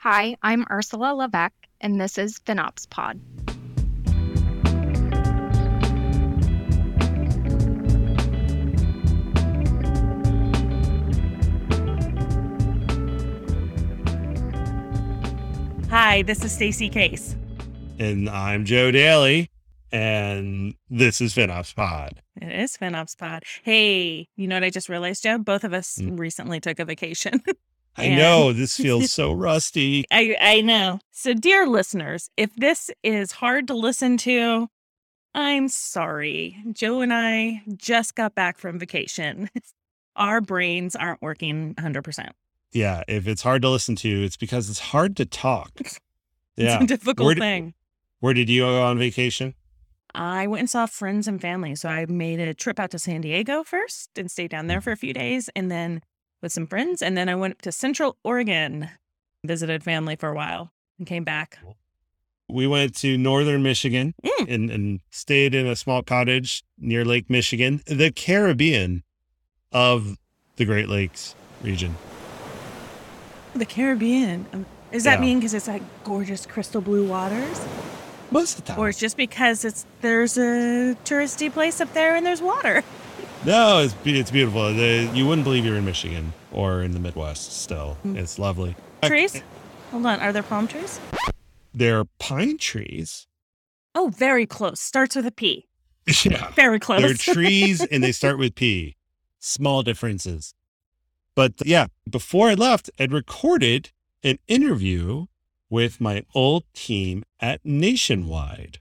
Hi, I'm Ursula LaVeck, and this is FinOps Pod. Hi, this is Stacy Case. And I'm Joe Daly, and this is FinOps Pod. It is FinOps Pod. Hey, you know what I just realized, Joe? Both of us Mm. recently took a vacation. I And- know this feels so rusty. I I know. So, dear listeners, if this is hard to listen to, I'm sorry. Joe and I just got back from vacation. Our brains aren't working 100%. Yeah, if it's hard to listen to, it's because it's hard to talk. Yeah. It's a difficult Where did- thing. Where did you go on vacation? I went and saw friends and family. So I made a trip out to San Diego first and stayed down there mm-hmm. for a few days and then with some friends. And then I went to Central Oregon, visited family for a while and came back. We went to northern Michigan Mm. and, and stayed in a small cottage near Lake Michigan, the Caribbean of the Great Lakes region. The Caribbean. Um, Does that Yeah. mean because it's like gorgeous crystal blue waters? Most of the time. Or it's just because it's there's a touristy place up there and there's water? No, it's be- it's beautiful. The, you wouldn't believe you're in Michigan or in the Midwest. Still, Mm. it's lovely. Trees? Hold on. Are there palm trees? There are pine trees. Oh, very close. Starts with a P. Yeah, Very close. they're trees and they start with P. Small differences, but yeah. Before I left, I'd recorded an interview with my old team at Nationwide.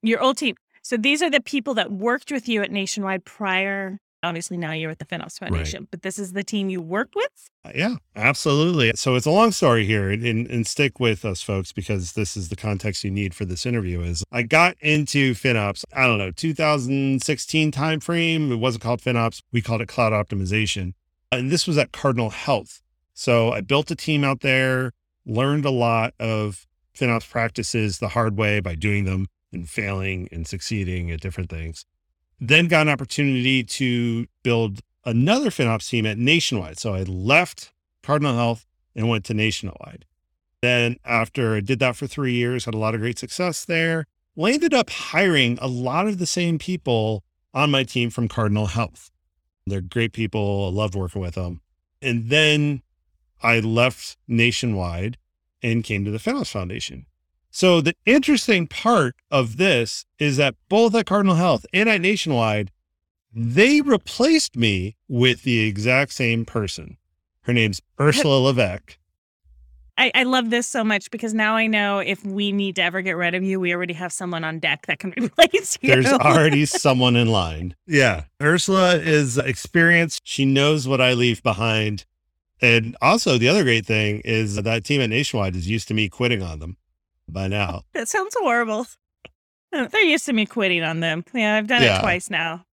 Your old team. So these are the people that worked with you at Nationwide prior. Obviously, now you're at the FinOps Foundation, but this is the team you worked with. Uh, yeah, absolutely. So it's a long story here and, and, and stick with us folks because this is the context you need for this interview is I got into FinOps, I don't know, 2016 timeframe. It wasn't called FinOps. We called it cloud optimization. And this was at Cardinal Health. So I built a team out there, learned a lot of FinOps practices the hard way by doing them and failing and succeeding at different things. Then got an opportunity to build another FinOps team at Nationwide. So I left Cardinal Health and went to Nationwide. Then, after I did that for three years, had a lot of great success there. Well, I ended up hiring a lot of the same people on my team from Cardinal Health. They're great people. I loved working with them. And then I left Nationwide and came to the FinOps Foundation. So, the interesting part of this is that both at Cardinal Health and at Nationwide, they replaced me with the exact same person. Her name's Ursula LaVeck. I, I love this so much because now I know if we need to ever get rid of you, we already have someone on deck that can replace you. There's already someone in line. Yeah. Ursula is experienced. She knows what I leave behind. And also, the other great thing is that team at Nationwide is used to me quitting on them by now. that sounds horrible. Uh, They're used to me quitting on them. Yeah, I've done Yeah. it twice now.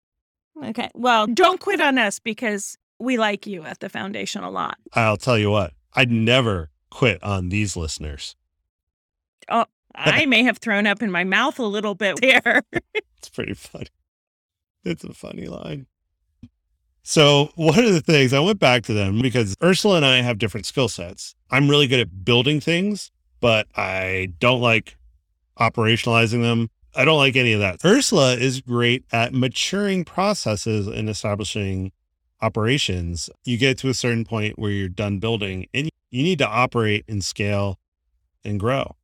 Okay. Well, don't quit on us because we like you at the foundation a lot. I'll tell you what, I'd never quit on these listeners. Oh, I may have thrown up in my mouth a little bit there. It's pretty funny. It's a funny line. So, one of the things I went back to them because Ursula and I have different skill sets. I'm really good at building things, but I don't like operationalizing them. I don't like any of that. Ursula is great at maturing processes and establishing operations. You get to a certain point where you're done building and you need to operate and scale and grow.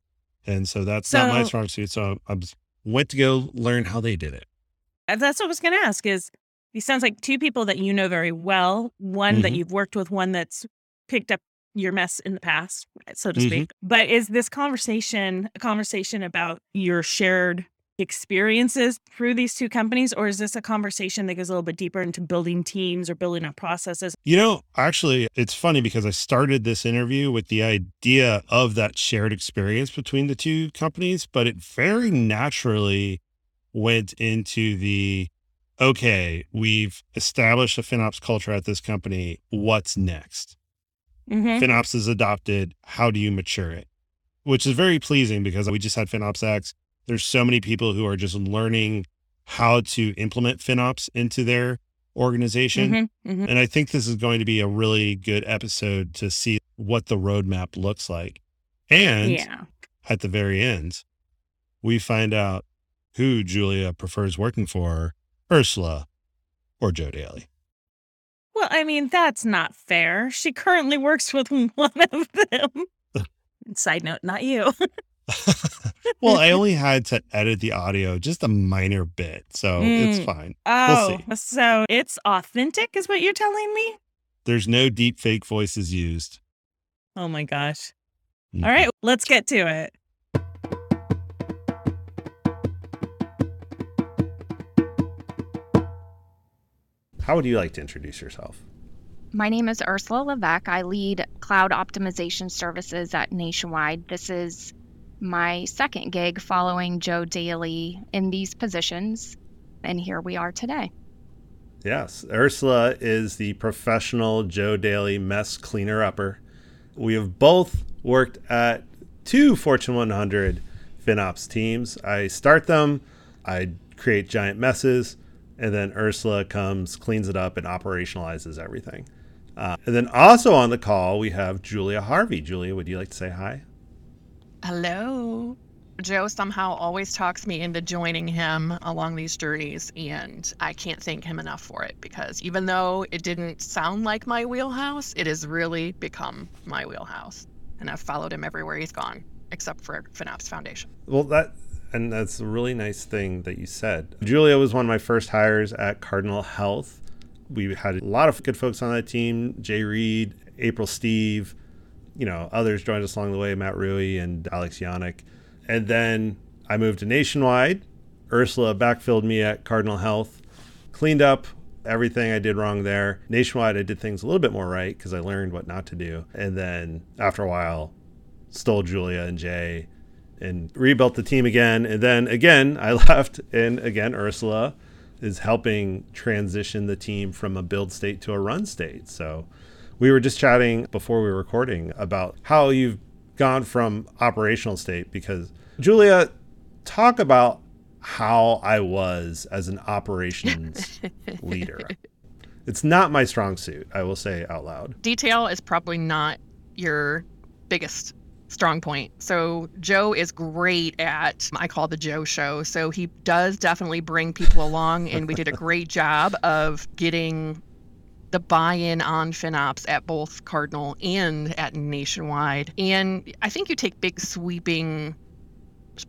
And so that's not my strong suit. So I went to go learn how they did it. Uh, That's what I was going to ask is these sounds like two people that you know very well, one that Mhm. you've worked with, one that's picked up your mess in the past, so to Mhm. speak. But is this conversation a conversation about your shared experiences through these two companies, or is this a conversation that goes a little bit deeper into building teams or building up processes? You know, actually, it's funny because I started this interview with the idea of that shared experience between the two companies, but it very naturally went into the okay, we've established a FinOps culture at this company. What's next? Mm-hmm. FinOps is adopted. How do you mature it? Which is very pleasing because we just had FinOps X. There's so many people who are just learning how to implement FinOps into their organization. Mhm, mhm. And I think this is going to be a really good episode to see what the roadmap looks like. And Yeah. at the very end, we find out who Julia prefers working for Ursula or Joe Daly. Well, I mean, that's not fair. She currently works with one of them. Side note, not you. well, I only had to edit the audio just a minor bit, so it's Mm. fine. Oh, see. so it's authentic, is what you're telling me? There's no deep fake voices used. Oh my gosh. Mhm. All right, let's get to it. How would you like to introduce yourself? My name is Ursula LaVeck. I lead cloud optimization services at Nationwide. This is my second gig following Joe Daly in these positions, and here we are today. Yes, Ursula is the professional Joe Daly mess cleaner upper. We have both worked at two Fortune 100 FinOps teams. I start them, I create giant messes, and then Ursula comes, cleans it up, and operationalizes everything. Uh, and then also on the call, we have Julia Harvey. Julia, would you like to say hi? Hello. Joe somehow always talks me into joining him along these journeys, and I can't thank him enough for it because even though it didn't sound like my wheelhouse, it has really become my wheelhouse. And I've followed him everywhere he's gone, except for FinOps Foundation. Well, that and that's a really nice thing that you said. Julia was one of my first hires at Cardinal Health. We had a lot of good folks on that team: Jay Reed, April Steve, you know, others joined us along the way: Matt Rui and Alex Yannick. And then I moved to Nationwide. Ursula backfilled me at Cardinal Health, cleaned up everything I did wrong there. Nationwide, I did things a little bit more right because I learned what not to do. And then after a while, stole Julia and Jay and rebuilt the team again. And then again, I left, and again, Ursula is helping transition the team from a build state to a run state. So we were just chatting before we were recording about how you've gone from operational state because Julia, talk about how I was as an operations leader. It's not my strong suit, I will say out loud. Detail is probably not your biggest strong point. So Joe is great at I call the Joe show. So he does definitely bring people along and we did a great job of getting the buy-in on FinOps at both Cardinal and at Nationwide. And I think you take big sweeping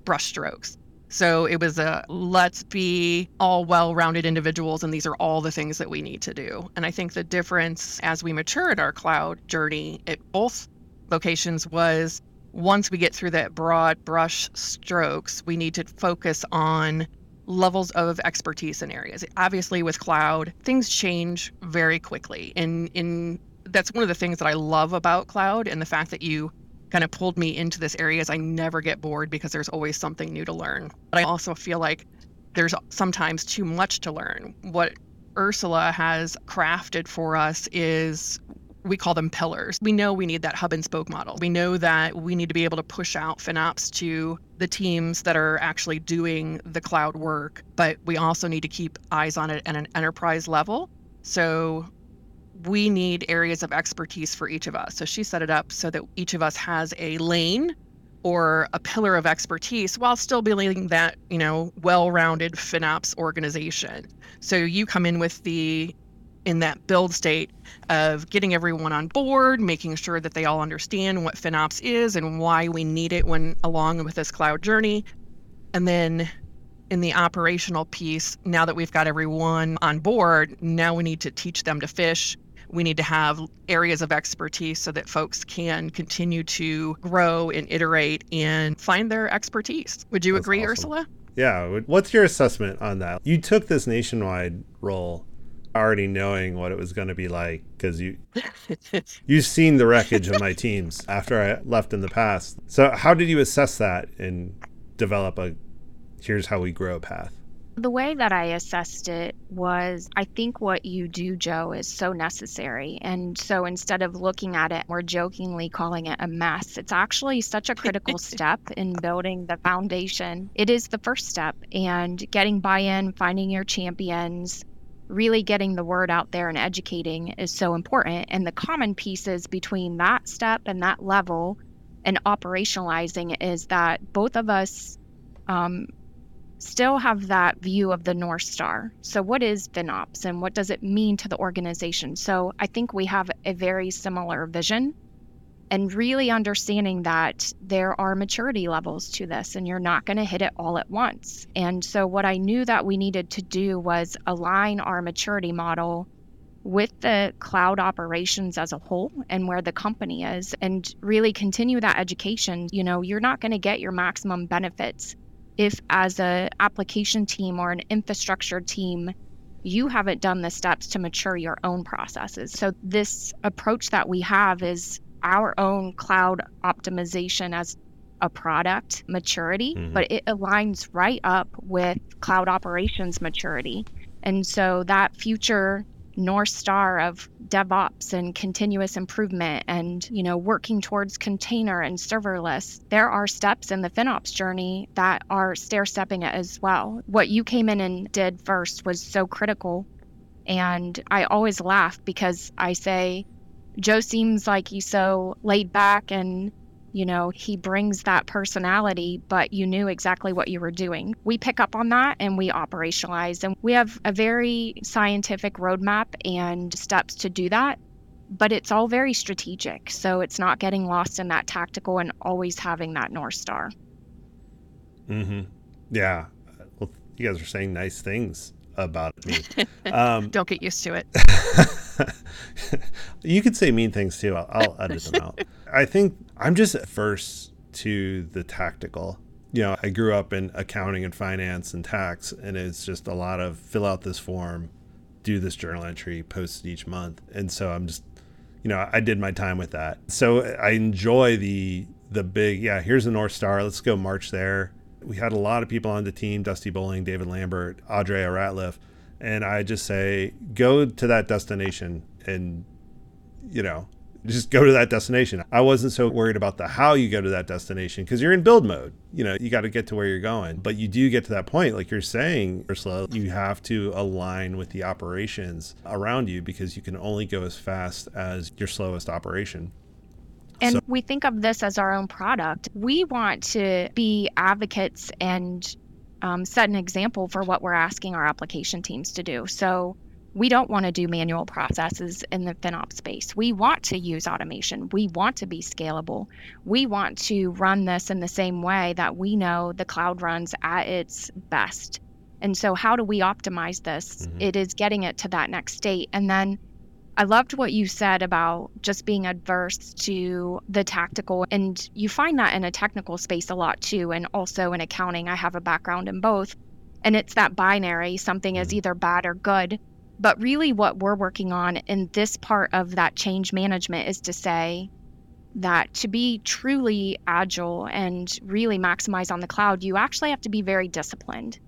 brushstrokes. So it was a let's be all well-rounded individuals and these are all the things that we need to do. And I think the difference as we matured our cloud journey at both locations was once we get through that broad brush strokes, we need to focus on levels of expertise in areas. Obviously, with cloud, things change very quickly. And in that's one of the things that I love about cloud and the fact that you kind of pulled me into this area is I never get bored because there's always something new to learn. But I also feel like there's sometimes too much to learn. What Ursula has crafted for us is we call them pillars. We know we need that hub and spoke model. We know that we need to be able to push out FinOps to the teams that are actually doing the cloud work, but we also need to keep eyes on it at an enterprise level. So we need areas of expertise for each of us. So she set it up so that each of us has a lane or a pillar of expertise while still building that, you know, well-rounded FinOps organization. So you come in with the in that build state of getting everyone on board, making sure that they all understand what FinOps is and why we need it when along with this cloud journey. And then in the operational piece, now that we've got everyone on board, now we need to teach them to fish. We need to have areas of expertise so that folks can continue to grow and iterate and find their expertise. Would you That's agree, awesome. Ursula? Yeah. What's your assessment on that? You took this nationwide role already knowing what it was going to be like because you you've seen the wreckage of my teams after I left in the past. So how did you assess that and develop a here's how we grow path? The way that I assessed it was I think what you do, Joe, is so necessary. And so instead of looking at it, we're jokingly calling it a mess. It's actually such a critical step in building the foundation. It is the first step, and getting buy in, finding your champions, really getting the word out there and educating is so important. And the common pieces between that step and that level and operationalizing is that both of us um, still have that view of the North Star. So, what is FinOps and what does it mean to the organization? So, I think we have a very similar vision and really understanding that there are maturity levels to this and you're not going to hit it all at once. And so, what I knew that we needed to do was align our maturity model with the cloud operations as a whole and where the company is and really continue that education you know you're not going to get your maximum benefits if as a application team or an infrastructure team you haven't done the steps to mature your own processes so this approach that we have is our own cloud optimization as a product maturity, mm-hmm. but it aligns right up with cloud operations maturity. And so that future north star of DevOps and continuous improvement and you know working towards container and serverless, there are steps in the FinOps journey that are stair stepping it as well. What you came in and did first was so critical. And I always laugh because I say Joe seems like he's so laid back and you know, he brings that personality, but you knew exactly what you were doing. We pick up on that and we operationalize, and we have a very scientific roadmap and steps to do that. But it's all very strategic. So it's not getting lost in that tactical and always having that North Star. Mm hmm. Yeah. Well, you guys are saying nice things about me. Um, Don't get used to it. you could say mean things too. I'll, I'll edit them out. I think I'm just averse to the tactical. You know, I grew up in accounting and finance and tax, and it's just a lot of fill out this form, do this journal entry, post it each month. And so I'm just, you know, I did my time with that. So I enjoy the the big, yeah, here's the North Star. Let's go march there. We had a lot of people on the team Dusty Bowling, David Lambert, Audrey Ratliff and I just say go to that destination and you know just go to that destination. I wasn't so worried about the how you go to that destination because you're in build mode. You know, you got to get to where you're going. But you do get to that point, like you're saying, Ursula, you have to align with the operations around you because you can only go as fast as your slowest operation. And so- we think of this as our own product. We want to be advocates and um, set an example for what we're asking our application teams to do. So we don't want to do manual processes in the FinOps space. We want to use automation. We want to be scalable. We want to run this in the same way that we know the cloud runs at its best. And so, how do we optimize this? Mm-hmm. It is getting it to that next state. And then I loved what you said about just being adverse to the tactical. And you find that in a technical space a lot too. And also in accounting, I have a background in both. And it's that binary something is mm-hmm. either bad or good. But really, what we're working on in this part of that change management is to say that to be truly agile and really maximize on the cloud, you actually have to be very disciplined.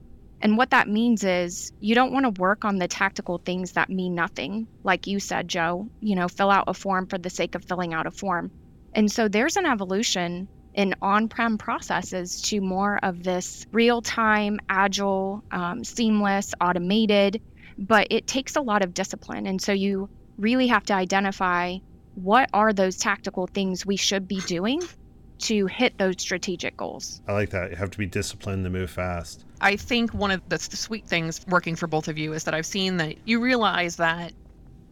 And what that means is you don't want to work on the tactical things that mean nothing. Like you said, Joe, you know, fill out a form for the sake of filling out a form. And so there's an evolution in on prem processes to more of this real time, agile, um, seamless, automated, but it takes a lot of discipline. And so you really have to identify what are those tactical things we should be doing to hit those strategic goals. I like that. You have to be disciplined to move fast. I think one of the sweet things working for both of you is that I've seen that you realize that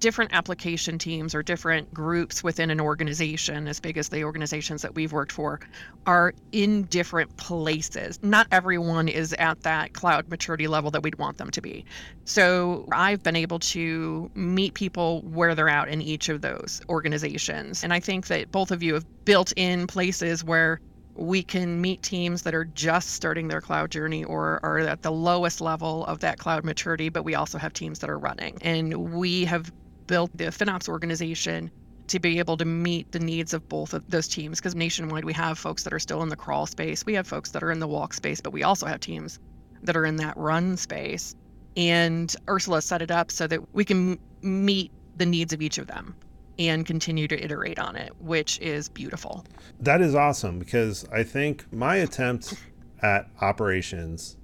different application teams or different groups within an organization, as big as the organizations that we've worked for, are in different places. Not everyone is at that cloud maturity level that we'd want them to be. So I've been able to meet people where they're at in each of those organizations. And I think that both of you have built in places where we can meet teams that are just starting their cloud journey or are at the lowest level of that cloud maturity, but we also have teams that are running. And we have built the FinOps organization to be able to meet the needs of both of those teams because nationwide we have folks that are still in the crawl space we have folks that are in the walk space but we also have teams that are in that run space and ursula set it up so that we can meet the needs of each of them and continue to iterate on it which is beautiful that is awesome because i think my attempt at operations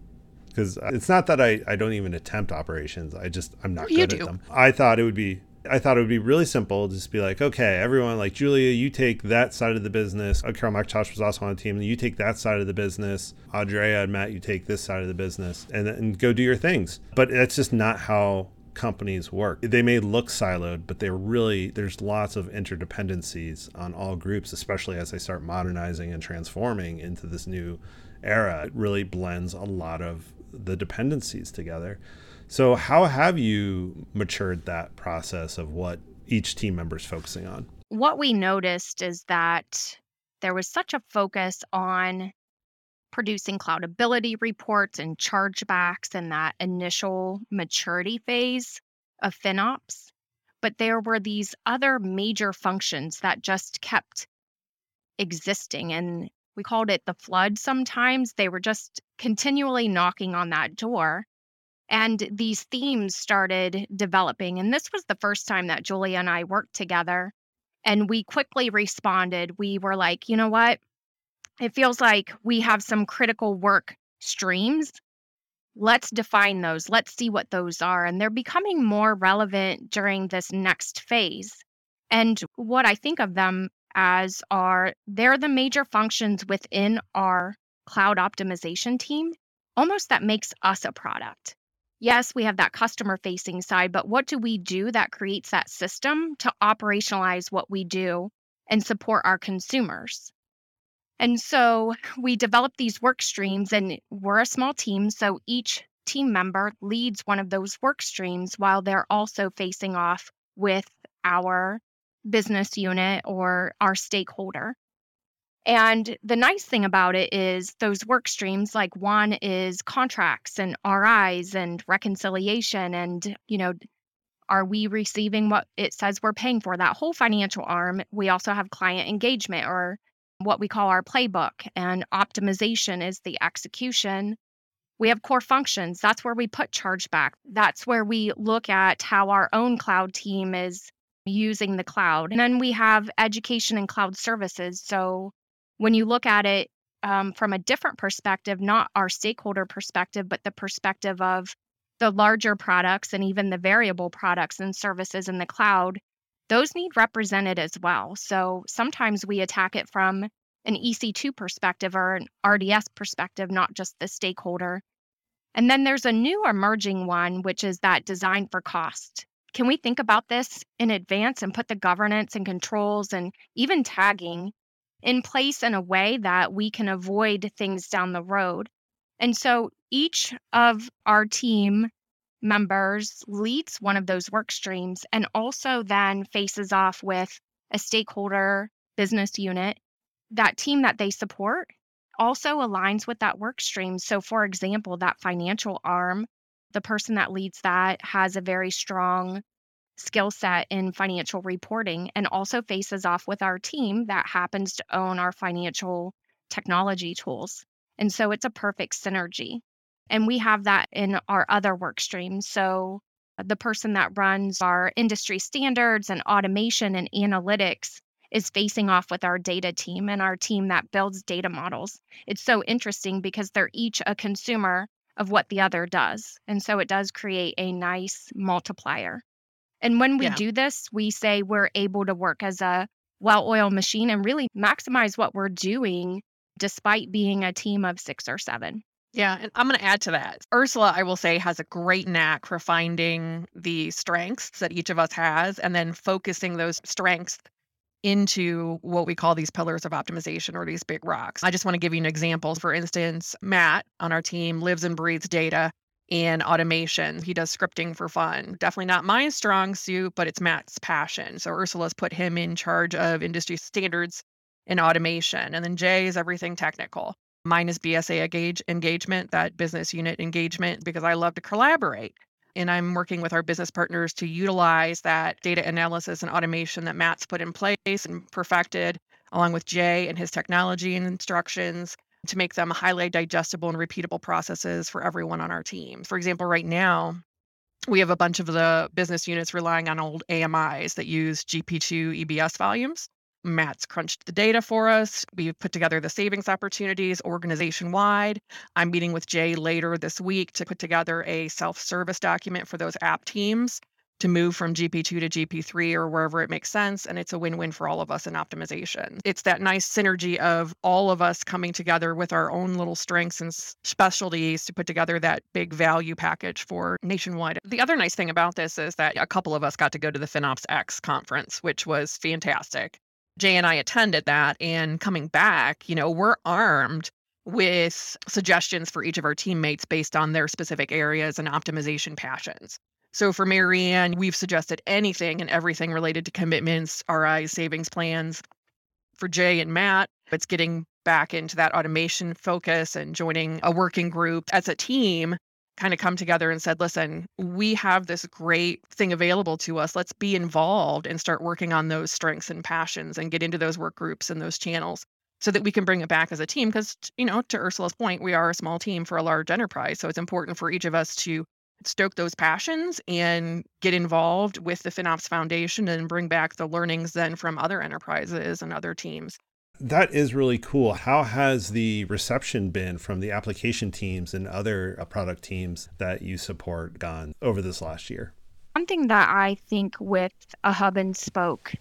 because it's not that I, I don't even attempt operations. I just I'm not you good do. at them. I thought it would be I thought it would be really simple. Just be like, okay, everyone, like Julia, you take that side of the business. Uh, Carol McTosh was also on the team. You take that side of the business. Andrea and Matt, you take this side of the business, and and go do your things. But that's just not how companies work. They may look siloed, but they're really there's lots of interdependencies on all groups, especially as they start modernizing and transforming into this new era. It really blends a lot of the dependencies together. So, how have you matured that process of what each team member is focusing on? What we noticed is that there was such a focus on producing cloudability reports and chargebacks in that initial maturity phase of FinOps. But there were these other major functions that just kept existing. And we called it the flood sometimes. They were just continually knocking on that door. And these themes started developing. And this was the first time that Julia and I worked together. And we quickly responded. We were like, you know what? It feels like we have some critical work streams. Let's define those. Let's see what those are. And they're becoming more relevant during this next phase. And what I think of them as are they're the major functions within our cloud optimization team, almost that makes us a product. Yes, we have that customer facing side, but what do we do that creates that system to operationalize what we do and support our consumers? And so we develop these work streams, and we're a small team. So each team member leads one of those work streams while they're also facing off with our business unit or our stakeholder. And the nice thing about it is those work streams, like one is contracts and RIs and reconciliation and, you know, are we receiving what it says we're paying for? That whole financial arm. We also have client engagement or what we call our playbook, and optimization is the execution. We have core functions. That's where we put chargeback. That's where we look at how our own cloud team is using the cloud. And then we have education and cloud services. So when you look at it um, from a different perspective, not our stakeholder perspective, but the perspective of the larger products and even the variable products and services in the cloud, those need represented as well. So sometimes we attack it from an EC2 perspective or an RDS perspective, not just the stakeholder. And then there's a new emerging one, which is that design for cost. Can we think about this in advance and put the governance and controls and even tagging in place in a way that we can avoid things down the road? And so each of our team members leads one of those work streams and also then faces off with a stakeholder business unit. That team that they support also aligns with that work stream. So, for example, that financial arm, the person that leads that has a very strong skill set in financial reporting and also faces off with our team that happens to own our financial technology tools. And so it's a perfect synergy. And we have that in our other work streams. So uh, the person that runs our industry standards and automation and analytics is facing off with our data team and our team that builds data models. It's so interesting because they're each a consumer of what the other does. And so it does create a nice multiplier. And when we Yeah. do this, we say we're able to work as a well oiled machine and really maximize what we're doing despite being a team of six or seven. Yeah, and I'm going to add to that. Ursula, I will say, has a great knack for finding the strengths that each of us has and then focusing those strengths into what we call these pillars of optimization or these big rocks. I just want to give you an example. For instance, Matt on our team lives and breathes data and automation. He does scripting for fun. Definitely not my strong suit, but it's Matt's passion. So Ursula's put him in charge of industry standards and automation. And then Jay is everything technical. Mine is BSA engage, engagement, that business unit engagement, because I love to collaborate. And I'm working with our business partners to utilize that data analysis and automation that Matt's put in place and perfected, along with Jay and his technology and instructions to make them highly digestible and repeatable processes for everyone on our team. For example, right now, we have a bunch of the business units relying on old AMIs that use GP2 EBS volumes. Matt's crunched the data for us. We've put together the savings opportunities organization wide. I'm meeting with Jay later this week to put together a self service document for those app teams to move from GP2 to GP3 or wherever it makes sense. And it's a win win for all of us in optimization. It's that nice synergy of all of us coming together with our own little strengths and specialties to put together that big value package for nationwide. The other nice thing about this is that a couple of us got to go to the FinOps X conference, which was fantastic. Jay and I attended that, and coming back, you know, we're armed with suggestions for each of our teammates based on their specific areas and optimization passions. So for Marianne, we've suggested anything and everything related to commitments, RI savings plans. For Jay and Matt, it's getting back into that automation focus and joining a working group as a team kind of come together and said, listen, we have this great thing available to us. Let's be involved and start working on those strengths and passions and get into those work groups and those channels so that we can bring it back as a team. Because, you know, to Ursula's point, we are a small team for a large enterprise. So it's important for each of us to stoke those passions and get involved with the FinOps Foundation and bring back the learnings then from other enterprises and other teams. That is really cool. How has the reception been from the application teams and other uh, product teams that you support gone over this last year? One thing that I think with a hub and spoke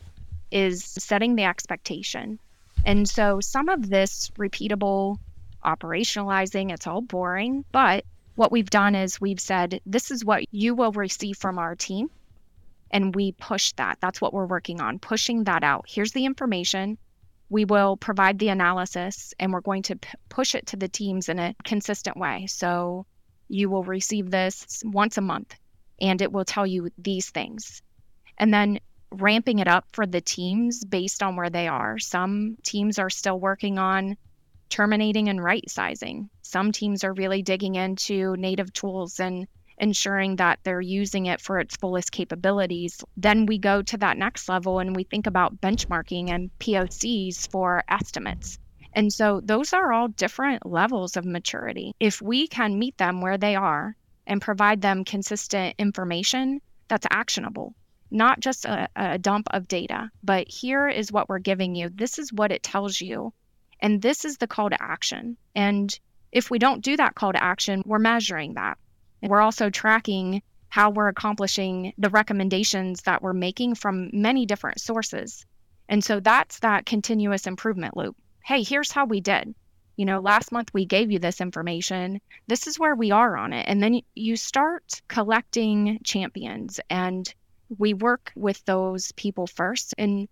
is setting the expectation. And so some of this repeatable operationalizing, it's all boring, but what we've done is we've said, this is what you will receive from our team. And we push that. That's what we're working on, pushing that out. Here's the information. We will provide the analysis and we're going to p- push it to the teams in a consistent way. So you will receive this once a month and it will tell you these things. And then ramping it up for the teams based on where they are. Some teams are still working on terminating and right sizing. Some teams are really digging into native tools and ensuring that they're using it for its fullest capabilities. Then we go to that next level and we think about benchmarking and POCs for estimates. And so those are all different levels of maturity. If we can meet them where they are and provide them consistent information that's actionable, not just a, a dump of data, but here is what we're giving you. This is what it tells you. And this is the call to action. And if we don't do that call to action, we're measuring that. We're also tracking how we're accomplishing the recommendations that we're making from many different sources. And so that's that continuous improvement loop. Hey, here's how we did. You know, last month we gave you this information. This is where we are on it. And then you start collecting champions and we work with those people first. And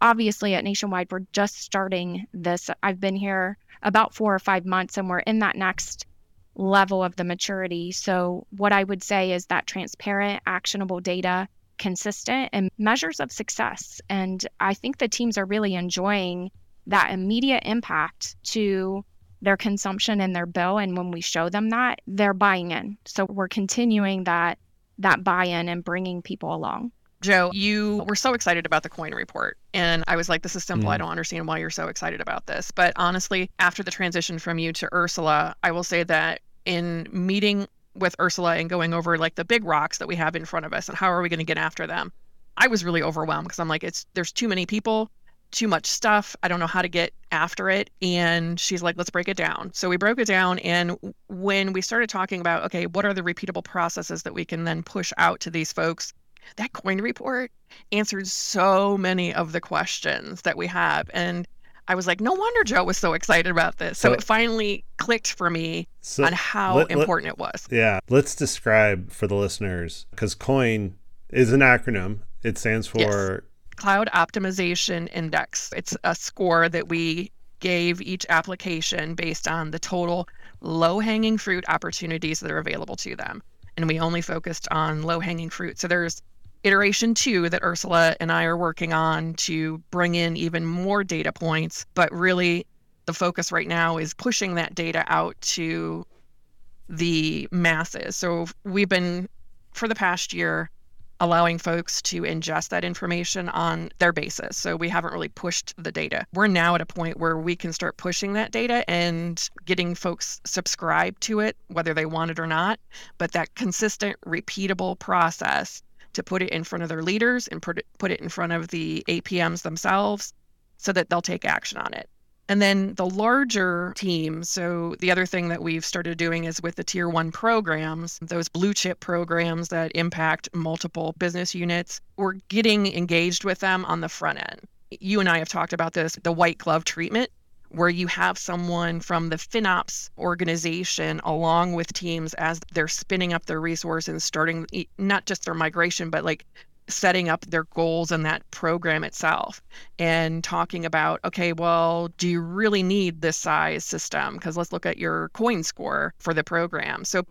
obviously at Nationwide, we're just starting this. I've been here about four or five months and we're in that next level of the maturity. So, what I would say is that transparent, actionable data, consistent, and measures of success. And I think the teams are really enjoying that immediate impact to their consumption and their bill. And when we show them that, they're buying in. So, we're continuing that that buy-in and bringing people along. Joe, you were so excited about the coin report. And I was like, this is simple. Mm. I don't understand why you're so excited about this. But honestly, after the transition from you to Ursula, I will say that in meeting with Ursula and going over like the big rocks that we have in front of us and how are we going to get after them, I was really overwhelmed because I'm like, it's there's too many people, too much stuff. I don't know how to get after it. And she's like, let's break it down. So we broke it down. And when we started talking about, okay, what are the repeatable processes that we can then push out to these folks? That coin report answered so many of the questions that we have. And I was like, no wonder Joe was so excited about this. So, so it finally clicked for me so on how let, important let, it was. Yeah. Let's describe for the listeners because COIN is an acronym, it stands for yes. Cloud Optimization Index. It's a score that we gave each application based on the total low hanging fruit opportunities that are available to them. And we only focused on low hanging fruit. So there's iteration two that Ursula and I are working on to bring in even more data points. But really, the focus right now is pushing that data out to the masses. So we've been, for the past year, allowing folks to ingest that information on their basis. So we haven't really pushed the data. We're now at a point where we can start pushing that data and getting folks subscribed to it, whether they want it or not. But that consistent, repeatable process to put it in front of their leaders and put it, put it in front of the APMs themselves so that they'll take action on it. And then the larger team. So, the other thing that we've started doing is with the tier one programs, those blue chip programs that impact multiple business units, we're getting engaged with them on the front end. You and I have talked about this the white glove treatment, where you have someone from the FinOps organization along with teams as they're spinning up their resources, starting not just their migration, but like setting up their goals and that program itself and talking about okay well do you really need this size system? Because let's look at your coin score for the program. So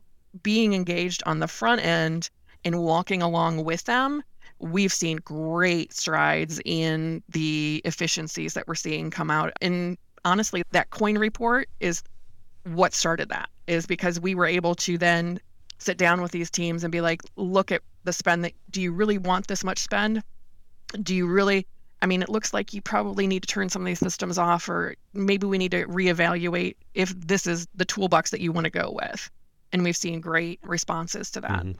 being engaged on the front end and walking along with them we've seen great strides in the efficiencies that we're seeing come out and honestly that coin report is what started that is because we were able to then sit down with these teams and be like look at the spend that do you really want this much spend? Do you really I mean, it looks like you probably need to turn some of these systems off, or maybe we need to reevaluate if this is the toolbox that you want to go with. And we've seen great responses to that. Mm-hmm.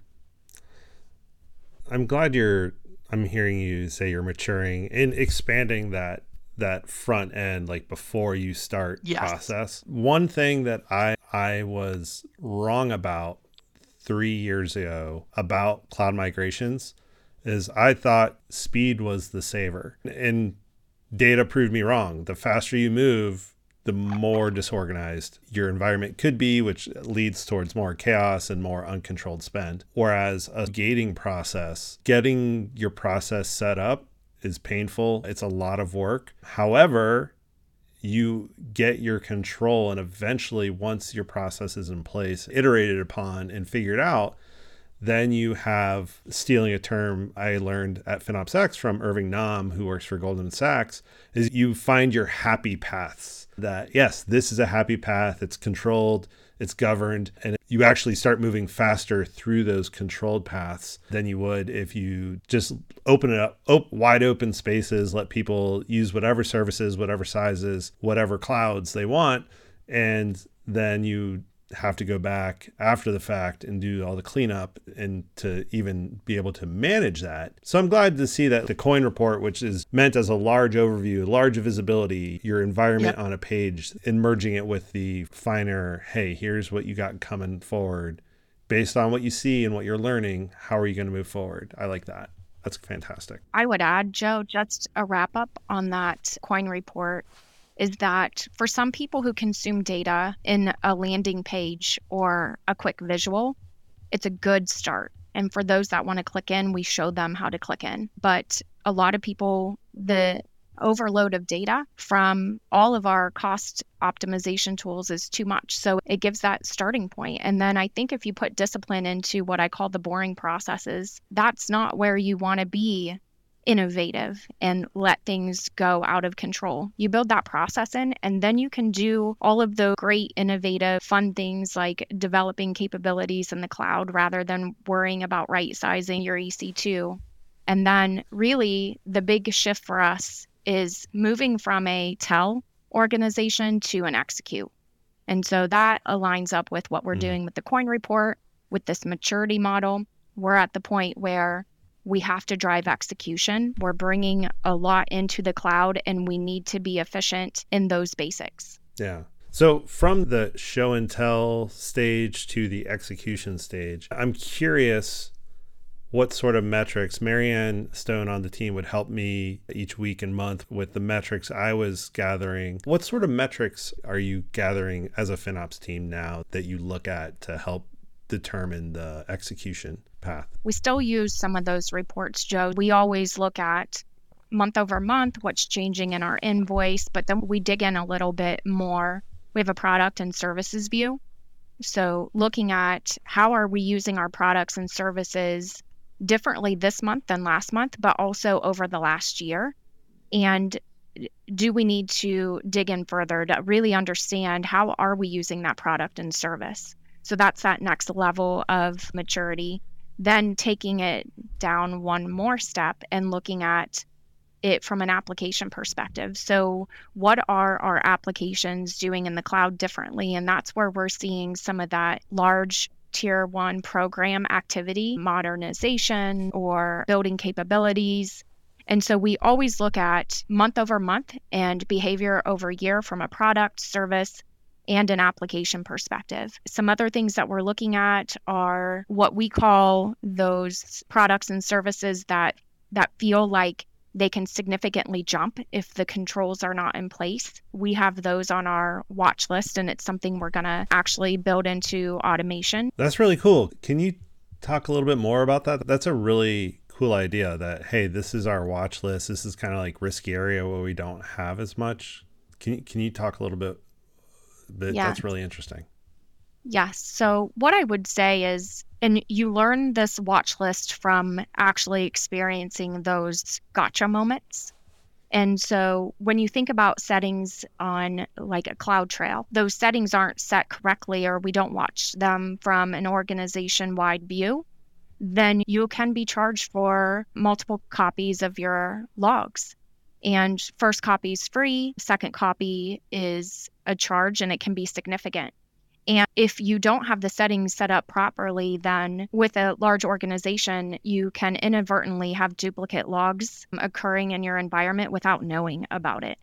I'm glad you're. I'm hearing you say you're maturing and expanding that that front end, like before you start yes. process. One thing that I I was wrong about three years ago about cloud migrations is I thought speed was the saver. And data proved me wrong. The faster you move, the more disorganized your environment could be, which leads towards more chaos and more uncontrolled spend. Whereas a gating process, getting your process set up is painful, it's a lot of work. However, you get your control and eventually once your process is in place iterated upon and figured out then you have stealing a term I learned at FinOpsX from Irving Nam, who works for Goldman Sachs, is you find your happy paths. That yes, this is a happy path. It's controlled it's governed, and you actually start moving faster through those controlled paths than you would if you just open it up, op- wide open spaces, let people use whatever services, whatever sizes, whatever clouds they want, and then you have to go back after the fact and do all the cleanup and to even be able to manage that. So I'm glad to see that the coin report, which is meant as a large overview, large visibility, your environment yep. on a page, and merging it with the finer, hey, here's what you got coming forward. Based on what you see and what you're learning, how are you going to move forward? I like that. That's fantastic. I would add, Joe, just a wrap up on that coin report is that for some people who consume data in a landing page or a quick visual, it's a good start. And for those that want to click in, we show them how to click in. But a lot of people, the overload of data from all of our cost optimization tools is too much. So it gives that starting point. And then I think if you put discipline into what I call the boring processes, that's not where you want to be innovative and let things go out of control. You build that process in, and then you can do all of the great, innovative, fun things like developing capabilities in the cloud rather than worrying about right sizing your EC2. And then, really, the big shift for us is moving from a tell organization to an execute. And so that aligns up with what we're mm. doing with the coin report, with this maturity model. We're at the point where we have to drive execution. We're bringing a lot into the cloud and we need to be efficient in those basics. Yeah. So, from the show and tell stage to the execution stage, I'm curious what sort of metrics Marianne Stone on the team would help me each week and month with the metrics I was gathering. What sort of metrics are you gathering as a FinOps team now that you look at to help determine the execution path? We still use some of those reports, Joe. We always look at month over month what's changing in our invoice, but then we dig in a little bit more. We have a product and services view. So looking at how are we using our products and services differently this month than last month, but also over the last year. And do we need to dig in further to really understand how are we using that product and service? So that's that next level of maturity. Then taking it down one more step and looking at it from an application perspective. So, what are our applications doing in the cloud differently? And that's where we're seeing some of that large tier one program activity, modernization or building capabilities. And so we always look at month over month and behavior over year from a product, service, and an application perspective. Some other things that we're looking at are what we call those products and services that that feel like they can significantly jump if the controls are not in place. We have those on our watch list, and it's something we're going to actually build into automation. That's really cool. Can you talk a little bit more about that? That's a really cool idea that, hey, this is our watch list. This is kind of like risky area where we don't have as much. Can you, can you talk a little bit? Bit yeah. That's really interesting. Yes. So, what I would say is and you learn this watch list from actually experiencing those gotcha moments. And so when you think about settings on like a CloudTrail, those settings aren't set correctly or we don't watch them from an organization wide view, then you can be charged for multiple copies of your logs. And first copy is free, second copy is a charge and it can be significant. And if you don't have the settings set up properly, then with a large organization, you can inadvertently have duplicate logs occurring in your environment without knowing about it.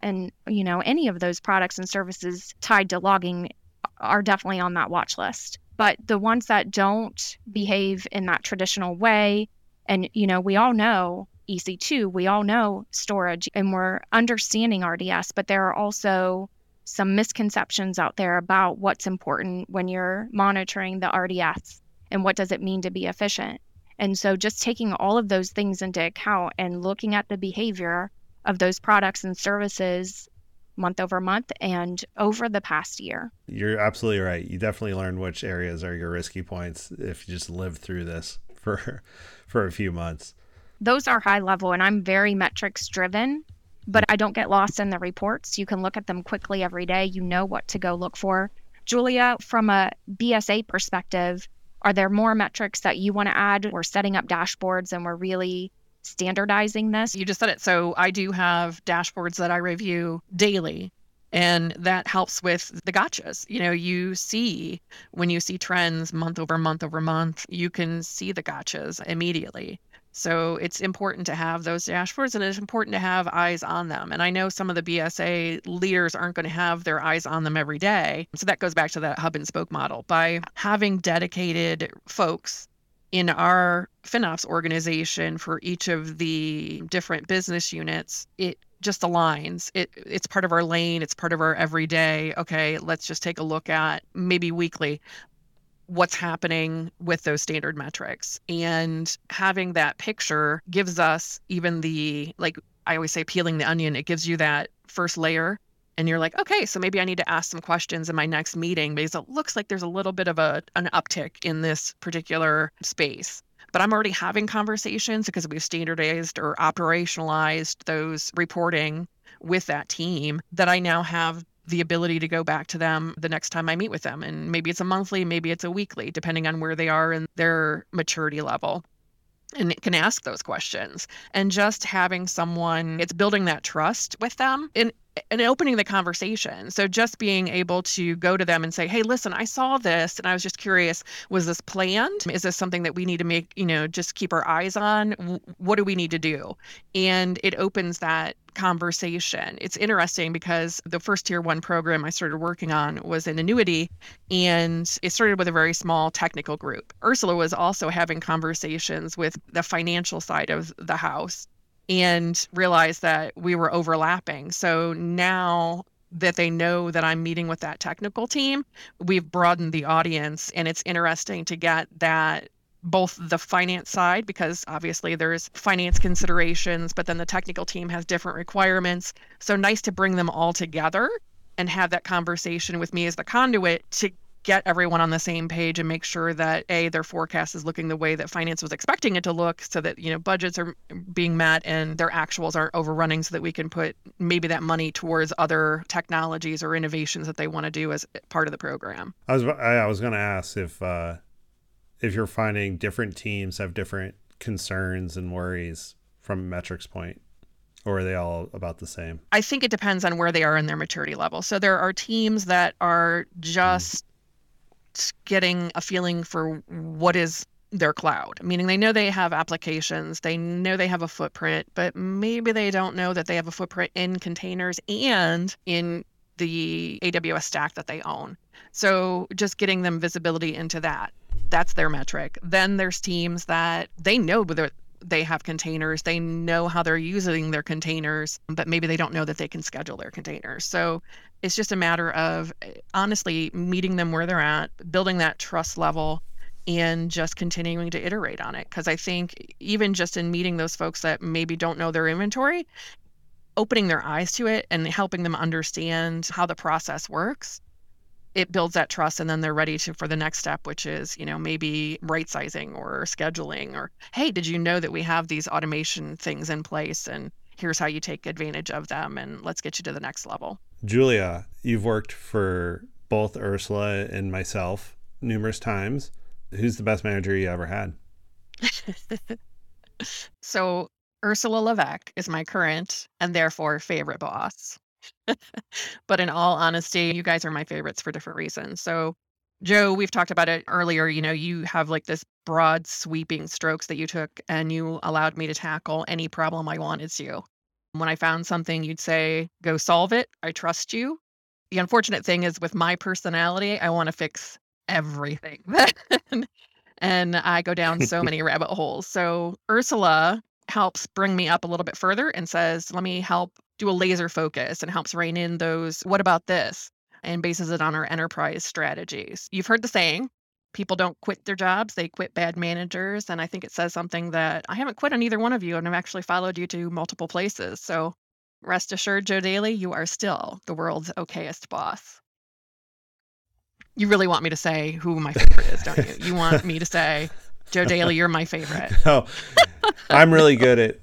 And, you know, any of those products and services tied to logging are definitely on that watch list. But the ones that don't behave in that traditional way, and, you know, we all know EC2, we all know storage, and we're understanding RDS, but there are also some misconceptions out there about what's important when you're monitoring the RDS and what does it mean to be efficient. And so just taking all of those things into account and looking at the behavior of those products and services month over month and over the past year. You're absolutely right. You definitely learn which areas are your risky points if you just live through this for for a few months. Those are high level and I'm very metrics driven but I don't get lost in the reports. You can look at them quickly every day. You know what to go look for. Julia, from a BSA perspective, are there more metrics that you want to add? We're setting up dashboards and we're really standardizing this. You just said it. So I do have dashboards that I review daily. And that helps with the gotchas. You know, you see when you see trends month over month over month, you can see the gotchas immediately. So it's important to have those dashboards and it's important to have eyes on them. And I know some of the BSA leaders aren't going to have their eyes on them every day. So that goes back to that hub and spoke model. By having dedicated folks in our FinOps organization for each of the different business units, it just aligns. It it's part of our lane, it's part of our everyday. Okay, let's just take a look at maybe weekly what's happening with those standard metrics. And having that picture gives us even the, like I always say, peeling the onion, it gives you that first layer. And you're like, okay, so maybe I need to ask some questions in my next meeting because it looks like there's a little bit of a an uptick in this particular space but I'm already having conversations because we've standardized or operationalized those reporting with that team that I now have the ability to go back to them the next time I meet with them. And maybe it's a monthly, maybe it's a weekly, depending on where they are in their maturity level. And it can ask those questions. And just having someone, it's building that trust with them. And and opening the conversation. So just being able to go to them and say, "Hey, listen, I saw this and I was just curious, was this planned? Is this something that we need to make, you know, just keep our eyes on? What do we need to do?" And it opens that conversation. It's interesting because the first tier 1 program I started working on was an annuity and it started with a very small technical group. Ursula was also having conversations with the financial side of the house and realized that we were overlapping. So now that they know that I'm meeting with that technical team, we've broadened the audience. And it's interesting to get that both the finance side, because obviously there's finance considerations, but then the technical team has different requirements. So nice to bring them all together and have that conversation with me as the conduit to get everyone on the same page and make sure that a their forecast is looking the way that finance was expecting it to look so that you know budgets are being met and their actuals aren't overrunning so that we can put maybe that money towards other technologies or innovations that they want to do as part of the program i was i was going to ask if uh if you're finding different teams have different concerns and worries from a metrics point or are they all about the same? I think it depends on where they are in their maturity level. So there are teams that are just getting a feeling for what is their cloud, meaning they know they have applications, they know they have a footprint, but maybe they don't know that they have a footprint in containers and in the AWS stack that they own. So just getting them visibility into that. That's their metric. Then there's teams that they know whether they have containers, they know how they're using their containers, but maybe they don't know that they can schedule their containers. So it's just a matter of eh, honestly meeting them where they're at, building that trust level, and just continuing to iterate on it. Because I think even just in meeting those folks that maybe don't know their inventory, opening their eyes to it and helping them understand how the process works it builds that trust and then they're ready to for the next step which is you know maybe right sizing or scheduling or hey did you know that we have these automation things in place and here's how you take advantage of them and let's get you to the next level? Julia you've worked for both ursula and myself numerous times. Who's the best manager you ever had? So ursula LaVeck is my current and therefore favorite boss but in all honesty, you guys are my favorites for different reasons. So, Joe, we've talked about it earlier. You know, you have like this broad sweeping strokes that you took and you allowed me to tackle any problem I wanted to. When I found something, you'd say, go solve it. I trust you. The unfortunate thing is with my personality, I want to fix everything. and I go down so many rabbit holes. So Ursula helps bring me up a little bit further and says, let me help do a laser focus and helps rein in those, what about this? And bases it on our enterprise strategies. You've heard the saying, people don't quit their jobs, they quit bad managers. And I think it says something that I haven't quit on either one of you, and I've actually followed you to multiple places. So rest assured, Joe Daly, you are still the world's okayest boss. You really want me to say who my favorite is, don't you? You want me to say, Joe Daly, you're my favorite. No, I'm really good at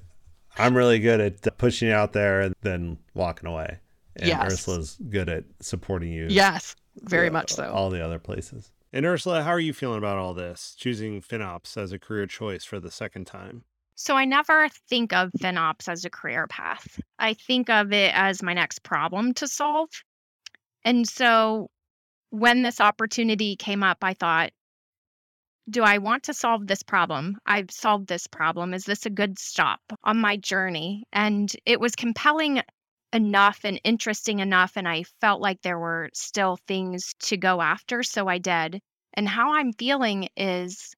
I'm really good at pushing you out there and then walking away. And yes. Ursula's good at supporting you. Yes, very much so. All the other places. And Ursula, how are you feeling about all this? Choosing FinOps as a career choice for the second time. So I never think of FinOps as a career path. I think of it as my next problem to solve. And so when this opportunity came up, I thought, do I want to solve this problem? I've solved this problem. Is this a good stop on my journey? And it was compelling enough and interesting enough. And I felt like there were still things to go after. So I did. And how I'm feeling is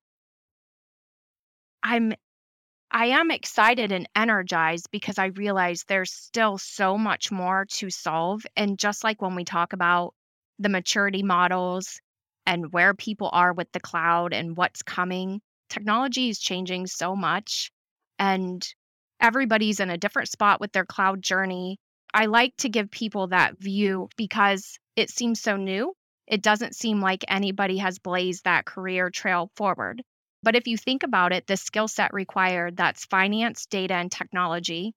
I'm I am excited and energized because I realize there's still so much more to solve. And just like when we talk about the maturity models and where people are with the cloud and what's coming. Technology is changing so much, and everybody's in a different spot with their cloud journey. I like to give people that view because it seems so new. It doesn't seem like anybody has blazed that career trail forward. But if you think about it, the skill set required that's finance, data, and technology,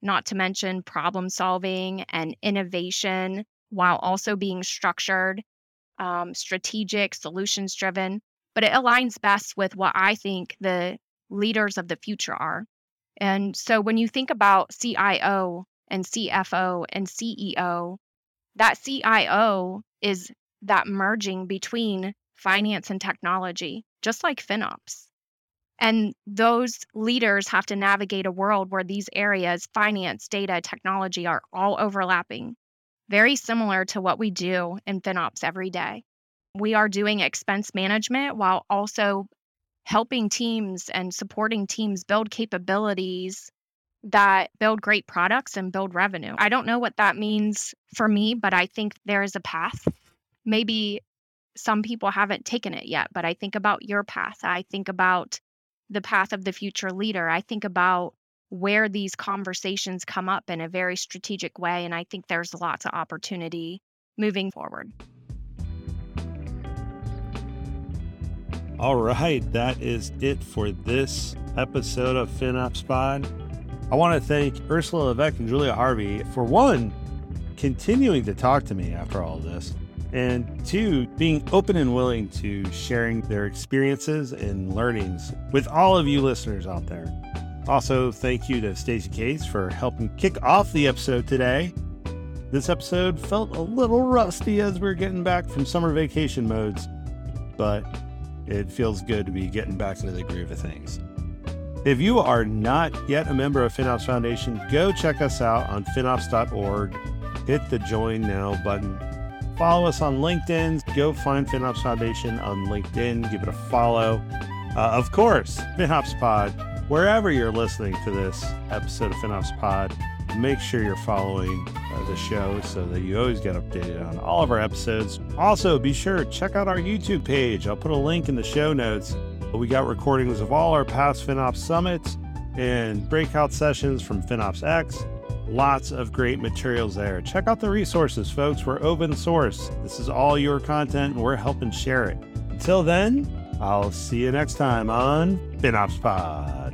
not to mention problem solving and innovation while also being structured um, strategic, solutions driven, but it aligns best with what I think the leaders of the future are. And so when you think about CIO and CFO and CEO, that CIO is that merging between finance and technology, just like FinOps. And those leaders have to navigate a world where these areas, finance, data, technology, are all overlapping very similar to what we do in FinOps every day. We are doing expense management while also helping teams and supporting teams build capabilities that build great products and build revenue. I don't know what that means for me, but I think there is a path. Maybe some people haven't taken it yet, but I think about your path. I think about the path of the future leader. I think about where these conversations come up in a very strategic way. And I think there's lots of opportunity moving forward. All right, that is it for this episode of FinOps Pod. I want to thank Ursula LaVeck and Julia Harvey for one, continuing to talk to me after all this, and two, being open and willing to sharing their experiences and learnings with all of you listeners out there. Also, thank you to Stacey Case for helping kick off the episode today. This episode felt a little rusty as we are getting back from summer vacation modes, but it feels good to be getting back into the groove of things. If you are not yet a member of FinOps Foundation, go check us out on finops.org. Hit the join now button. Follow us on LinkedIn. Go find FinOps Foundation on LinkedIn. Give it a follow. Uh, of course, FinOps Pod, wherever you're listening to this episode of FinOps Pod, make sure you're following uh, the show so that you always get updated on all of our episodes. Also, be sure to check out our YouTube page. I'll put a link in the show notes we got recordings of all our past FinOps summits and breakout sessions from FinOps X. Lots of great materials there. Check out the resources, folks. We're open source. This is all your content and we're helping share it. Until then, I'll see you next time on FinOps Pod.